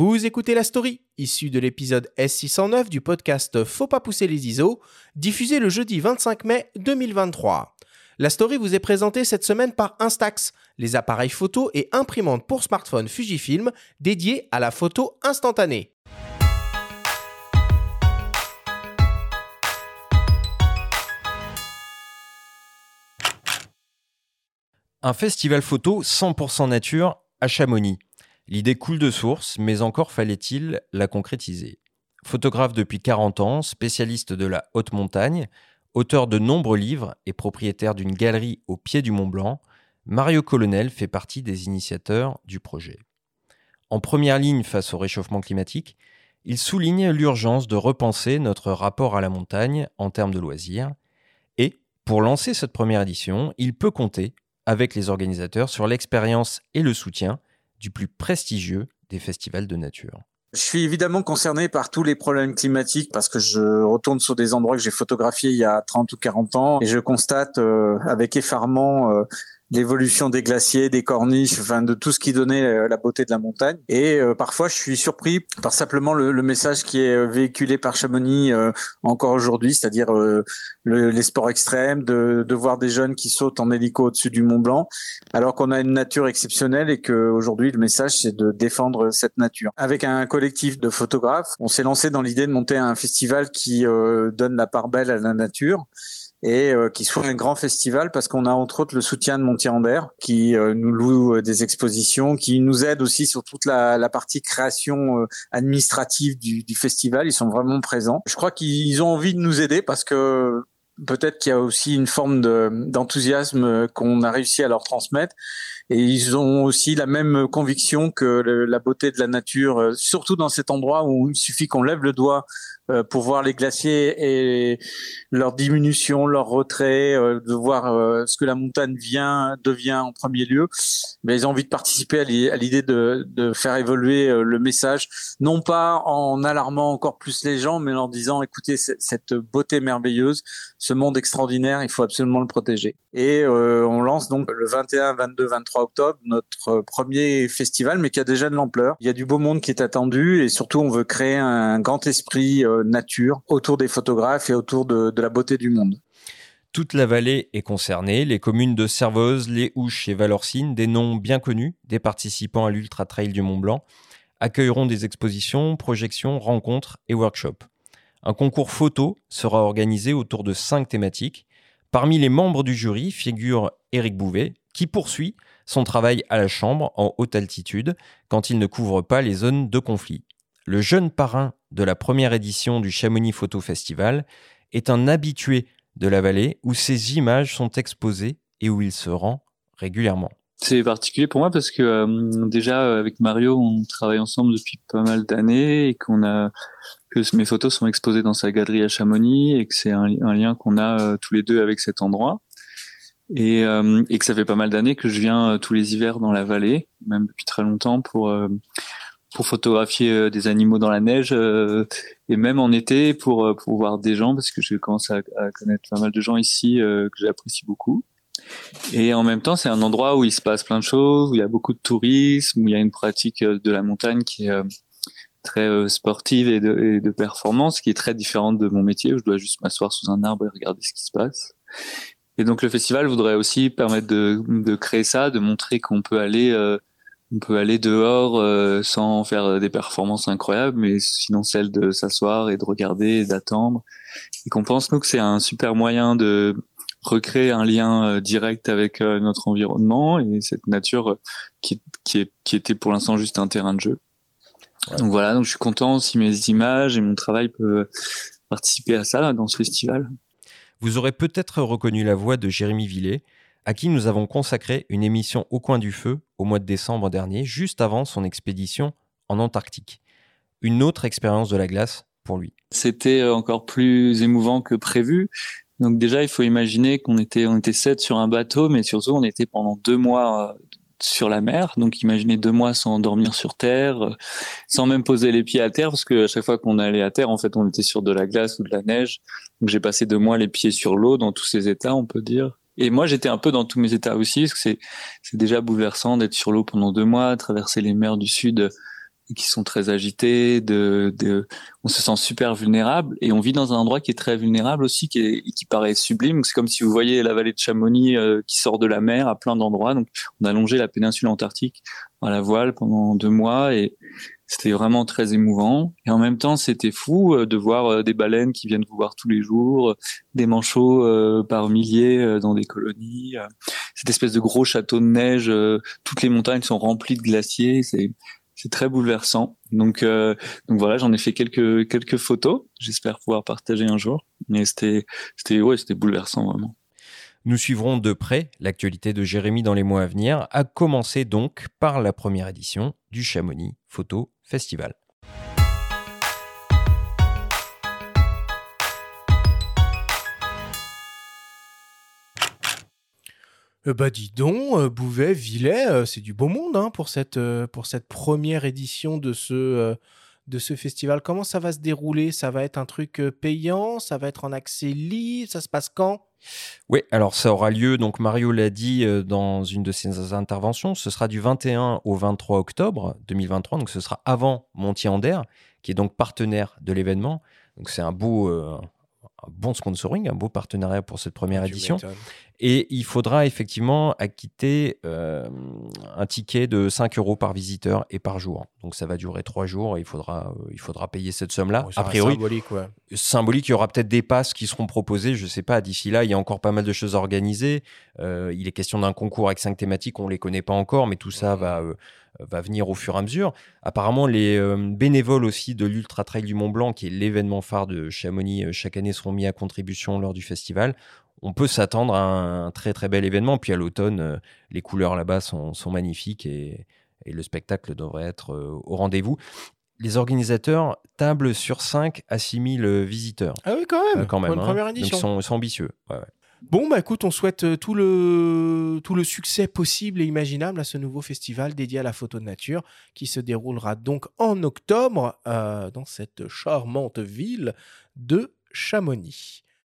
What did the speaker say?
Vous écoutez la story, issue de l'épisode S609 du podcast Faut pas pousser les ISO, diffusé le jeudi 25 mai 2023. La story vous est présentée cette semaine par Instax, les appareils photo et imprimantes pour smartphone Fujifilm dédiés à la photo instantanée. Un festival photo 100% nature à Chamonix. L'idée coule de source, mais encore fallait-il la concrétiser. Photographe depuis 40 ans, spécialiste de la haute montagne, auteur de nombreux livres et propriétaire d'une galerie au pied du Mont Blanc, Mario Colonel fait partie des initiateurs du projet. En première ligne face au réchauffement climatique, il souligne l'urgence de repenser notre rapport à la montagne en termes de loisirs, et pour lancer cette première édition, il peut compter avec les organisateurs sur l'expérience et le soutien du plus prestigieux des festivals de nature. Je suis évidemment concerné par tous les problèmes climatiques parce que je retourne sur des endroits que j'ai photographiés il y a 30 ou 40 ans et je constate euh, avec effarement euh, l'évolution des glaciers, des corniches, enfin de tout ce qui donnait euh, la beauté de la montagne. Et euh, parfois, je suis surpris par simplement le, le, message qui est euh, véhiculé par Chamonix encore aujourd'hui, c'est-à-dire le, les sports extrêmes, de, de, voir des jeunes qui sautent en hélico au-dessus du Mont Blanc, alors qu'on a une nature exceptionnelle et que aujourd'hui le message c'est de défendre cette nature. Avec un collectif de photographes, on s'est lancé dans l'idée de monter un festival qui donne la part belle à la nature et euh, qui soit un grand festival parce qu'on a entre autres le soutien de Montier-Ander qui euh, nous loue euh, des expositions, qui nous aide aussi sur toute la, la partie création administrative du, du, festival. Ils sont vraiment présents. Je crois qu'ils ont envie de nous aider parce que peut-être qu'il y a aussi une forme d'enthousiasme qu'on a réussi à leur transmettre. Et ils ont aussi la même conviction que la beauté de la nature, surtout dans cet endroit où il suffit qu'on lève le doigt euh, pour voir les glaciers et leur diminution, leur retrait, euh, de voir euh, ce que la montagne vient devient en premier lieu. Mais ils ont envie de participer à l'idée de, faire évoluer le message, non pas en alarmant encore plus les gens, mais en disant écoutez cette beauté merveilleuse, ce monde extraordinaire, il faut absolument le protéger. Et on lance donc le 21, 22, 23 octobre notre premier festival, mais qui a déjà de l'ampleur. Il y a du beau monde qui est attendu et surtout on veut créer un grand esprit nature autour des photographes et autour de, la beauté du monde. Toute la vallée est concernée, les communes de Servoz, Les Houches et Valorcine, des noms bien connus des participants à l'Ultra Trail du Mont Blanc, accueilleront des expositions, projections, rencontres et workshops. Un concours photo sera organisé autour de cinq thématiques. Parmi les membres du jury figure Éric Bouvet, qui poursuit son travail à la chambre en haute altitude quand il ne couvre pas les zones de conflit. Le jeune parrain de la première édition du Chamonix Photo Festival est un habitué de la vallée où ses images sont exposées et où il se rend régulièrement. C'est particulier pour moi parce que euh, déjà avec Mario on travaille ensemble depuis pas mal d'années et que mes photos sont exposées dans sa galerie à Chamonix et que c'est un, lien qu'on a euh, tous les deux avec cet endroit et, euh, et que ça fait pas mal d'années que je viens tous les hivers dans la vallée même depuis très longtemps pour pour photographier euh, des animaux dans la neige euh, et même en été pour euh, pour voir des gens parce que je commence à, à connaître pas mal de gens ici que j'apprécie beaucoup. Et en même temps, c'est un endroit où il se passe plein de choses, où il y a beaucoup de tourisme, où il y a une pratique de la montagne qui est très sportive et de, et de performance, qui est très différente de mon métier, où je dois juste m'asseoir sous un arbre et regarder ce qui se passe. Et donc le festival voudrait aussi permettre de, de créer ça, de montrer qu'on peut aller on peut aller dehors euh, sans faire des performances incroyables, mais sinon celle de s'asseoir et de regarder et d'attendre. Et qu'on pense nous que c'est un super moyen de recréer un lien euh, direct avec euh, notre environnement et cette nature qui, qui, est, qui était pour l'instant juste un terrain de jeu. Donc voilà, donc je suis content si mes images et mon travail peuvent participer à ça dans ce festival. Vous aurez peut-être reconnu la voix de Jérémy Villet, à qui nous avons consacré une émission au coin du feu au mois de décembre dernier, juste avant son expédition en Antarctique. Une autre expérience de la glace pour lui. C'était encore plus émouvant que prévu. Donc déjà, il faut imaginer qu'on était on était sept sur un bateau, mais surtout on était pendant deux mois euh, sur la mer. Donc imaginez deux mois sans dormir sur terre, euh, sans même poser les pieds à terre, parce que à chaque fois qu'on allait à terre, en fait, on était sur de la glace ou de la neige. Donc j'ai passé deux mois les pieds sur l'eau dans tous ces états, on peut dire. Et moi, j'étais un peu dans tous mes états aussi, parce que c'est, c'est déjà bouleversant d'être sur l'eau pendant deux mois, traverser les mers du Sud qui sont très agités, de, de, on se sent super vulnérable et on vit dans un endroit qui est très vulnérable aussi, qui, est, qui paraît sublime. C'est comme si vous voyez la vallée de Chamonix euh, qui sort de la mer à plein d'endroits. Donc, on a longé la péninsule antarctique à la voile pendant deux mois et c'était vraiment très émouvant. Et en même temps, c'était fou euh, de voir euh, des baleines qui viennent vous voir tous les jours, des manchots par milliers dans des colonies, cette espèce de gros château de neige. toutes les montagnes sont remplies de glaciers. C'est très bouleversant. Donc, euh, donc voilà, j'en ai fait quelques quelques photos. J'espère pouvoir partager un jour. Mais c'était ouais, c'était bouleversant vraiment. Nous suivrons de près l'actualité de Jérémy dans les mois à venir, à commencer donc par la première édition du Chamonix Photo Festival. Bah dis donc, euh, Bouvet, Villet, euh, c'est du beau monde hein, pour, cette, pour cette première édition de ce, de ce festival. Comment ça va se dérouler? Ça va être un truc payant? Ça va être en accès libre? Ça se passe quand? Oui, alors ça aura lieu, donc Mario l'a dit dans une de ses interventions, ce sera du 21 au 23 octobre 2023, donc ce sera avant Montier-Ander, qui est donc partenaire de l'événement. Donc c'est un beau, un bon sponsoring, un beau partenariat pour cette première édition. Et il faudra effectivement acquitter euh, un ticket de 5 euros par visiteur et par jour. Donc ça va durer 3 jours et il faudra, euh, il faudra payer cette somme-là. a priori, symbolique, ouais. symbolique, il y aura peut-être des passes qui seront proposées, je ne sais pas. D'ici là, il y a encore pas mal de choses organisées. Euh, il est question d'un concours avec 5 thématiques, on ne les connaît pas encore, mais tout ça va, va venir au fur et à mesure. Apparemment, les bénévoles aussi de l'Ultra Trail du Mont Blanc, qui est l'événement phare de Chamonix chaque année, seront mis à contribution lors du festival on peut s'attendre à un très très bel événement. Puis à l'automne, euh, les couleurs là-bas sont, magnifiques et, le spectacle devrait être euh, au rendez-vous. Les organisateurs tablent sur 5 à 6 000 visiteurs. Ah oui, quand même. Euh, quand même une hein. première édition. Donc ils sont, ambitieux. Bon, bah écoute, on souhaite tout le, tout le succès possible et imaginable à ce nouveau festival dédié à la photo de nature qui se déroulera donc en octobre dans cette charmante ville de Chamonix.